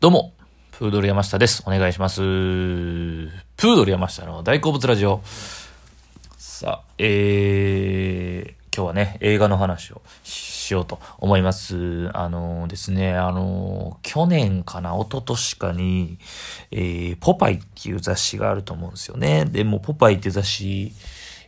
どうも、プードル山下です。お願いします。プードル山下の大好物ラジオ。さあ、えー、今日はね、映画の話をしようと思います。あのーですね、あのー去年かな、一昨年かに、えー、ポパイっていう雑誌があると思うんですよね。でも、ポパイって雑誌、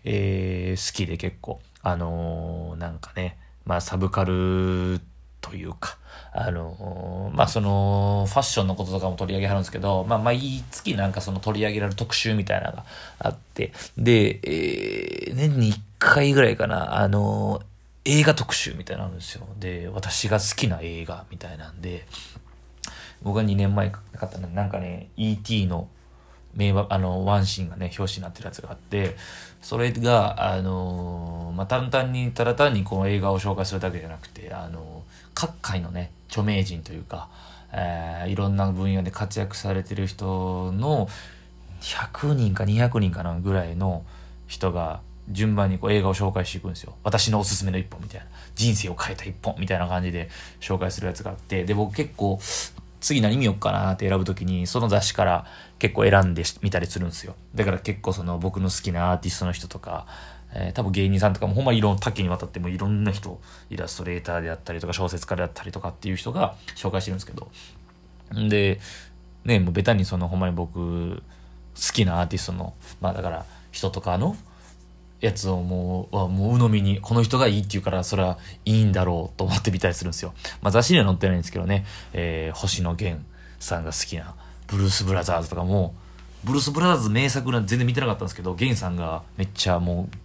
えー好きで結構、あのーなんかね、まあ、サブカルというか、あのまあ、その、ファッションのこととかも取り上げはるんですけど、まあ、毎月なんかその取り上げられる特集みたいなのがあって、で、えー年に1回ぐらいかな、あの映画特集みたいなのあるんですよ。で、私が好きな映画みたいなんで、僕が2年前買ったのなんかね、E.T. の名場、あの、ワンシーンがね、表紙になってるやつがあって、それが、あのまあ、単々に、ただ単にこの映画を紹介するだけじゃなくて、あの各界のね、著名人というか、えーいろんな分野で活躍されてる人の100人か200人かなぐらいの人が順番にこう映画を紹介していくんですよ。私のおすすめの一本みたいな。人生を変えた一本みたいな感じで紹介するやつがあって、で、僕結構次何見よっかなって選ぶときに、その雑誌から結構選んで見たりするんですよ。だから結構その僕の好きなアーティストの人とか、えー多分芸人さんとかもほんまいろんな多岐にわたってもいろんな人、イラストレーターであったりとか小説家であったりとかっていう人が紹介してるんですけど、で、ね、もうベタにそのほんまに僕、好きなアーティストの、まあだから人とかのやつをもう、もう鵜呑みに、この人がいいって言うから、それはいいんだろうと思って見たりするんですよ。まあ雑誌には載ってないんですけどね、えー星野源さんが好きな、ブルース・ブラザーズとかも、ブルース・ブラザーズ名作なんて全然見てなかったんですけど、源さんがめっちゃもう、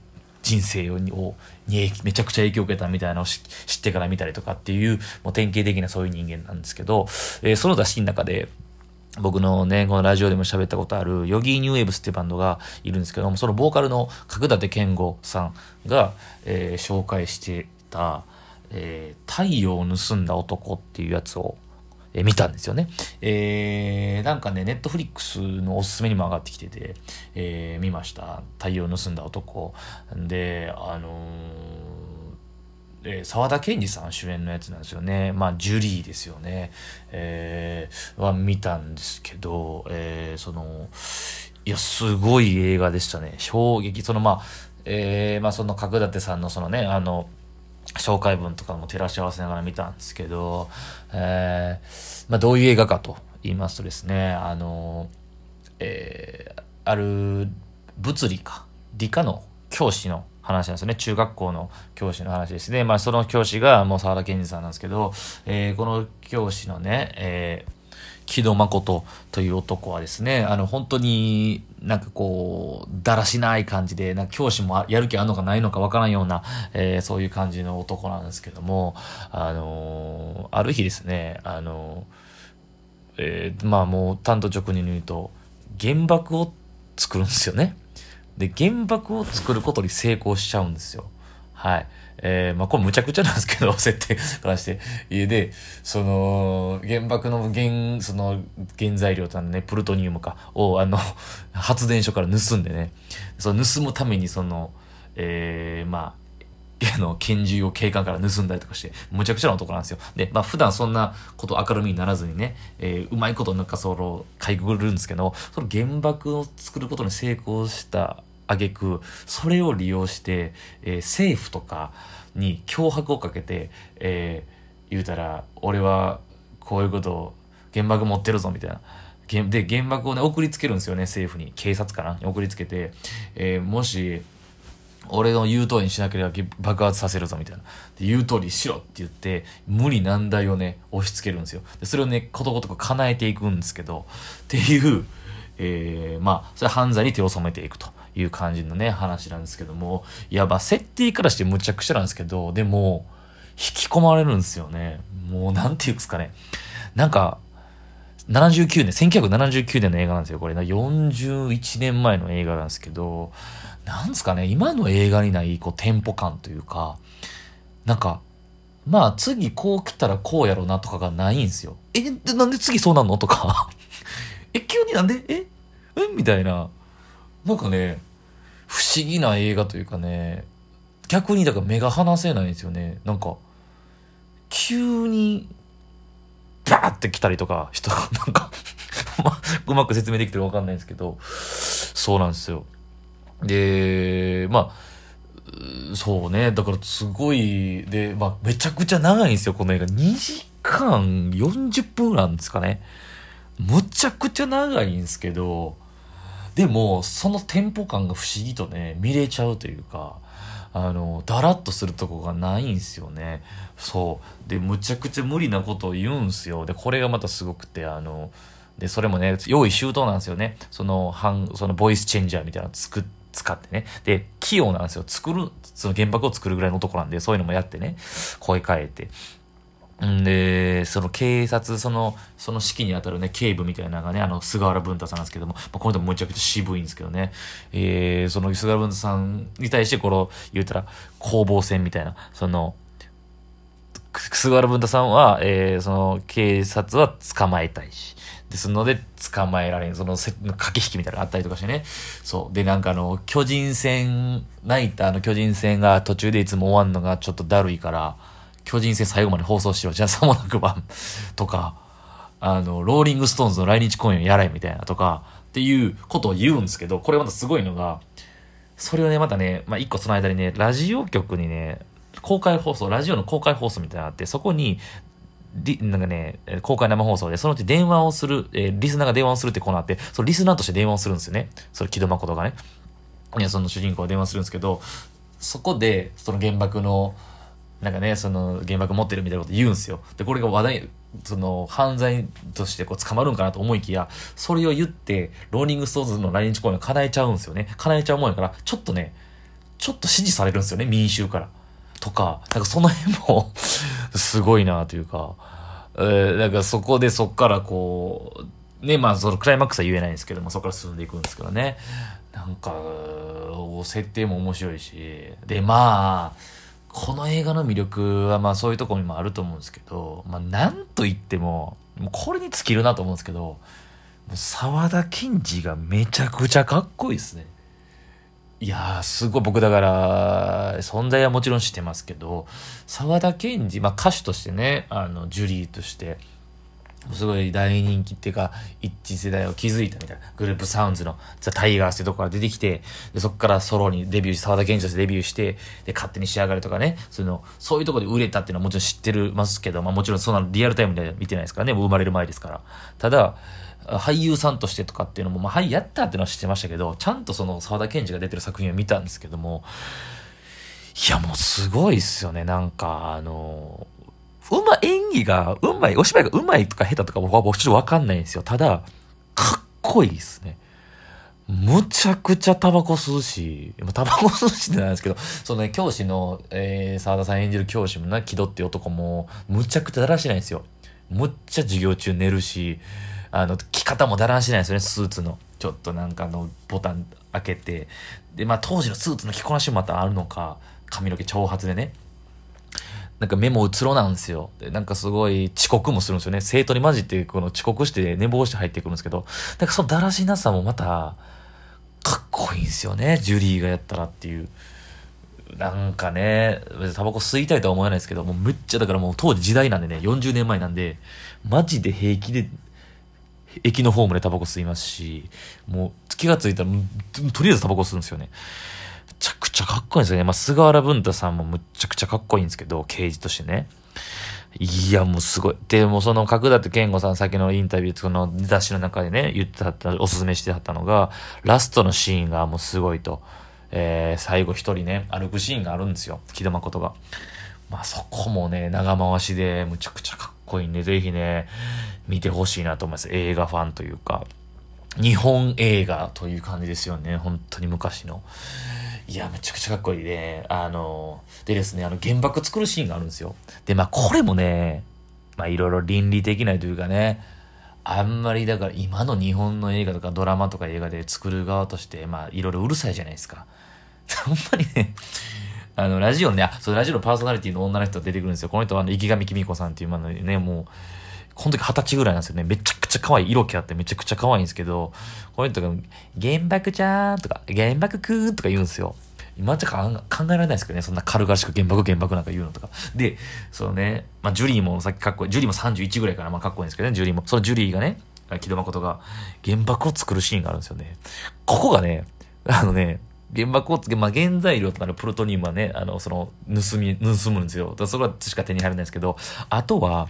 人生をにめちゃくちゃ影響を受けたみたいなのを知ってから見たりとかっていう、もう典型的なそういう人間なんですけど、えーその雑誌の中で、僕のね、このラジオでも喋ったことある、 Yogee New Waves っていうバンドがいるんですけども、そのボーカルの角舘健悟さんが、えー紹介してた、えー太陽を盗んだ男っていうやつを、え見たんですよね。えー、なんかね、ネットフリックスのおすすめにも上がってきてて、えー見ました。太陽を盗んだ男。で、あのえ沢田研二さん主演のやつなんですよね。まあ、ジュリーですよね。えーは見たんですけど、えーその、いや、すごい映画でしたね。衝撃。その、まあ、えーまあ、その角立さんのそのね、あの、紹介文とかも照らし合わせながら見たんですけど、えーまあ、どういう映画かと言いますとですね、あの、えーある物理か、理科の教師の話なんですね。中学校の教師の話ですね。まあ、その教師がもう沢田研二さんなんですけど、えーこの教師のね、え木戸誠という男はですね、あの、本当になんかこう、だらしない感じで、なんか教師もやる気あるのかないのかわからんような、えーそういう感じの男なんですけども、あのーある日ですね、あのーえーまあもう単と直入に言うと、原爆を作るんですよね。で、原爆を作ることに成功しちゃうんですよ。はい。えーまあこれむちゃくちゃなんですけど、設定からして。家で、その、原爆の原、その、原材料とね、プルトニウムか、を、あの、発電所から盗んでね、その盗むためにその、えーまあ、あの、拳銃を警官から盗んだりとかして、むちゃくちゃな男なんですよ。で、まあ普段そんなこと明るみにならずにね、えーうまいことなんかその、かいくぐるんですけど、その原爆を作ることに成功した挙句、それを利用して、えー政府とかに脅迫をかけて、えー言うたら、俺はこういうことを、原爆持ってるぞ、みたいな。原で、原爆をね、送りつけるんですよね、政府に。警察かな送りつけて、えーもし、俺の言う通りにしなければ爆発させるぞみたいな。で言う通りしろって言って、無理難題をね、押し付けるんですよ。でそれをね、ことごとく叶えていくんですけど、っていう、えー、まあ、それ犯罪に手を染めていくという感じのね、話なんですけども、いや、まあ、設定からしてむちゃくちゃなんですけど、でも、引き込まれるんですよね。もう、なんていうんですかね。なんか、79年、1979年の映画なんですよ。これ、41年前の映画なんですけど、なんですかね、今の映画にない、こう、テンポ感というか、なんか、まあ、次こう来たらこうやろうなとかがないんですよ。え、でなんで次そうなんの？とか。え、急になんで？え？え？みたいな。なんかね、不思議な映画というかね、逆にだから目が離せないんですよね。なんか、急にバーって来たりとか、人が、なんかうまく説明できてるかわかんないんですけど、そうなんですよ。で、まあ、そうね。だからすごい、で、まあ、めちゃくちゃ長いんですよ、この映画。2時間40分なんですかね。むちゃくちゃ長いんですけど、でも、そのテンポ感が不思議とね、見れちゃうというか、あの、だらっとするとこがないんすよね。そう。で、むちゃくちゃ無理なことを言うんすよ。で、これがまたすごくて、あの、で、それもね、用意周到なんですよね。その、半、そのボイスチェンジャーみたいなの作って、使ってね。で、器用なんですよ。作る、その原爆を作るぐらいの男なんで、そういうのもやってね、声変えて。んで、その警察、その、その指揮に当たるね、警部みたいなのがね、あの、菅原文太さんなんですけども、まあ、この人もむちゃくちゃ渋いんですけどね、えー、その菅原文太さんに対して、この、言うたら、攻防戦みたいな、その、菅原文太さんは、えー、その、警察は捕まえたいし、ですので、捕まえられん、その、駆け引きみたいなのがあったりとかしてね。そう。で、なんかあの、巨人戦、ナイターの巨人戦が途中でいつも終わんのがちょっとだるいから、巨人戦最後まで放送しよう。じゃあさもなくば、とか、あの、ローリングストーンズの来日公演をやれ、みたいなとか、っていうことを言うんですけど、これまたすごいのが、それをね、またね、まあ、一個その間にね、ラジオ局にね、公開放送、ラジオの公開放送みたいなのあって、そこに、なんかね、公開生放送で、そのうち電話をする、えー、リスナーが電話をするってコーナーあって、そのリスナーとして電話をするんですよね。それ、木戸誠がね。いや、その主人公が電話するんですけど、そこで、その原爆の、なんかね、その原爆持ってるみたいなこと言うんですよ。で、これが話題、その犯罪としてこう捕まるんかなと思いきや、それを言って、ローリングストーンズの来日公演を叶えちゃうんですよね。叶えちゃうもんやから、ちょっとね、ちょっと支持されるんですよね、民衆から。とか、なんかその辺も すごいなというか、えー、なんかそこでそっからこう、ね、まあそのクライマックスは言えないんですけども、そこから進んでいくんですけどね。なんか、設定も面白いし、で、まあ、この映画の魅力はまあそういうところにもあると思うんですけど、まあなんと言っても、もうこれに尽きるなと思うんですけど、沢田研二がめちゃくちゃかっこいいですね。いやー、すごい僕だから、存在はもちろん知ってますけど、沢田研二、まあ歌手としてね、あの、ジュリーとして、すごい大人気っていうか、一致世代を築いたみたいな、グループサウンズのザ・タイガースってとこから出てきて、で、そこからソロにデビューし、沢田研二としてデビューして、で、勝手に仕上がるとかね、そういうの、そういうとこで売れたっていうのはもちろん知ってるますけど、まあもちろんそんなリアルタイムで見てないですからね、もう生まれる前ですから。ただ、俳優さんとしてとかっていうのも、まあ、はい、やったっていうのは知ってましたけど、ちゃんとその沢田研二が出てる作品を見たんですけども、いや、もうすごいっすよね。なんか、あの、うま、演技がうまい、お芝居がうまいとか下手とか僕は僕ちょっとわかんないんですよ。ただ、かっこいいっすね。むちゃくちゃタバコ吸うし、タバコ吸うしってなんですけど、そのね、教師の、えー、沢田さん演じる教師もな、木戸っていう男も、むちゃくちゃだらしないんですよ。むっちゃ授業中寝るし、あの、着方もだらしないんですよね、スーツの。ちょっとなんかのボタン開けて。で、まあ当時のスーツの着こなしもまたあるのか、髪の毛長髪でね。なんか目もうつろなんですよ。で、なんかすごい遅刻もするんですよね。生徒に混じってこの遅刻して寝坊して入ってくるんですけど、なんかそのだらしなさもまた、かっこいいんですよね。ジュリーがやったらっていう。なんかね、タバコ吸いたいとは思わないですけど、もうむっちゃだからもう当時時代なんでね、40年前なんで、マジで平気で駅のホームでタバコ吸いますし、もう気がついたら、とりあえずタバコ吸うんですよね。めちゃちゃかっこいいんですよね。まあ、菅原文太さんもむっちゃくちゃかっこいいんですけど、刑事としてね。いや、もうすごい。で、もその角立健吾さん先のインタビュー、その雑誌の中でね、言ってはった、おすすめしてはったのが、ラストのシーンがもうすごいと。えー、最後一人ね、歩くシーンがあるんですよ。木戸誠が。まあそこもね、長回しでむちゃくちゃかっこいいんで、ぜひね、見てほしいなと思います。映画ファンというか。日本映画という感じですよね。本当に昔の。いや、めちゃくちゃかっこいいね。あの、でですね、あの、原爆作るシーンがあるんですよ。で、まあ、これもね、まあ、いろいろ倫理的ないというかね、あんまりだから今の日本の映画とかドラマとか映画で作る側として、まあ、いろいろうるさいじゃないですか。ほんまにね、あの、ラジオね、あ、そう、ラジオのパーソナリティの女の人が出てくるんですよ。この人は、あの、池上きみ子さんっていう、まあね、もう、この時二十歳ぐらいなんですよね。めちちゃ可愛い。色気あってめちゃくちゃ可愛いんですけど、この人が、原爆ちゃーんとか、原爆くーんとか言うんですよ。今じゃ考えられないですけどね、そんな軽々しく原爆原爆なんか言うのとか。で、そのね、まあ、ジュリーもさっきかっこいい、ジュリーも31ぐらいからまあかっこいいんですけどね、ジュリーも。そのジュリーがね、木戸誠が原爆を作るシーンがあるんですよね。ここがね、あのね、原爆をつけ、まあ、原材料となるプルトニウムはね、あの、その、盗み、盗むんですよ。だそれはしか手に入らないんですけど、あとは、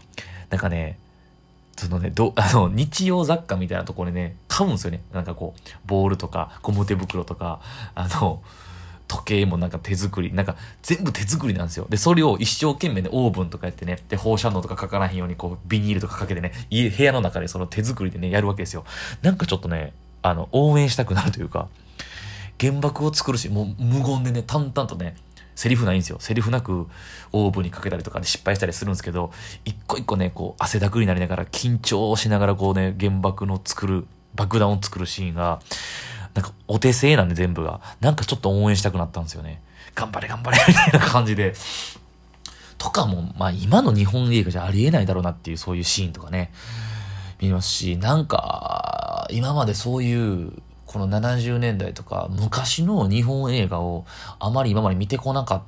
なんかね、そのね、ど、あの、日用雑貨みたいなところでね、買うんですよね。なんかこう、ボールとか、ゴム手袋とか、あの、時計もなんか手作り、なんか全部手作りなんですよ。で、それを一生懸命ね、オーブンとかやってね、で、放射能とかかからへんようにこう、ビニールとかかけてね、家、部屋の中でその手作りでね、やるわけですよ。なんかちょっとね、あの、応援したくなるというか、原爆を作るし、もう無言でね、淡々とね、セリフないんですよ。セリフなくオーブンにかけたりとかで失敗したりするんですけど、一個一個ね、こう汗だくになりながら緊張しながらこうね、原爆の作る、爆弾を作るシーンが、なんかお手製なんで全部が、なんかちょっと応援したくなったんですよね。頑張れ頑張れみたいな感じで。とかも、まあ今の日本映画じゃありえないだろうなっていうそういうシーンとかね、見ますし、なんか、今までそういうこの70年代とか昔の日本映画をあまり今まで見てこなかっ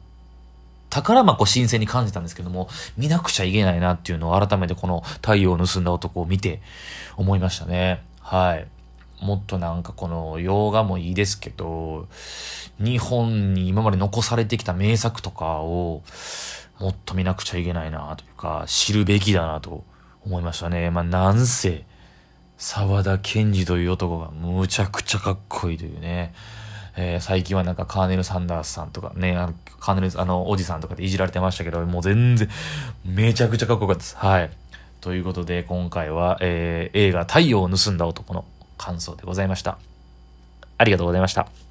たからまあこう新鮮に感じたんですけども見なくちゃいけないなっていうのを改めてこの太陽を盗んだ男を見て思いましたね。はい。もっとなんかこの洋画もいいですけど、日本に今まで残されてきた名作とかをもっと見なくちゃいけないなというか、知るべきだなと思いましたね。まあなんせ、沢田賢治という男がむちゃくちゃかっこいいというね。えー、最近はなんかカーネル・サンダースさんとかね、あのカーネル、あの、おじさんとかでいじられてましたけど、もう全然、めちゃくちゃかっこよかったです。はい。ということで、今回は、えー、映画太陽を盗んだ男の感想でございました。ありがとうございました。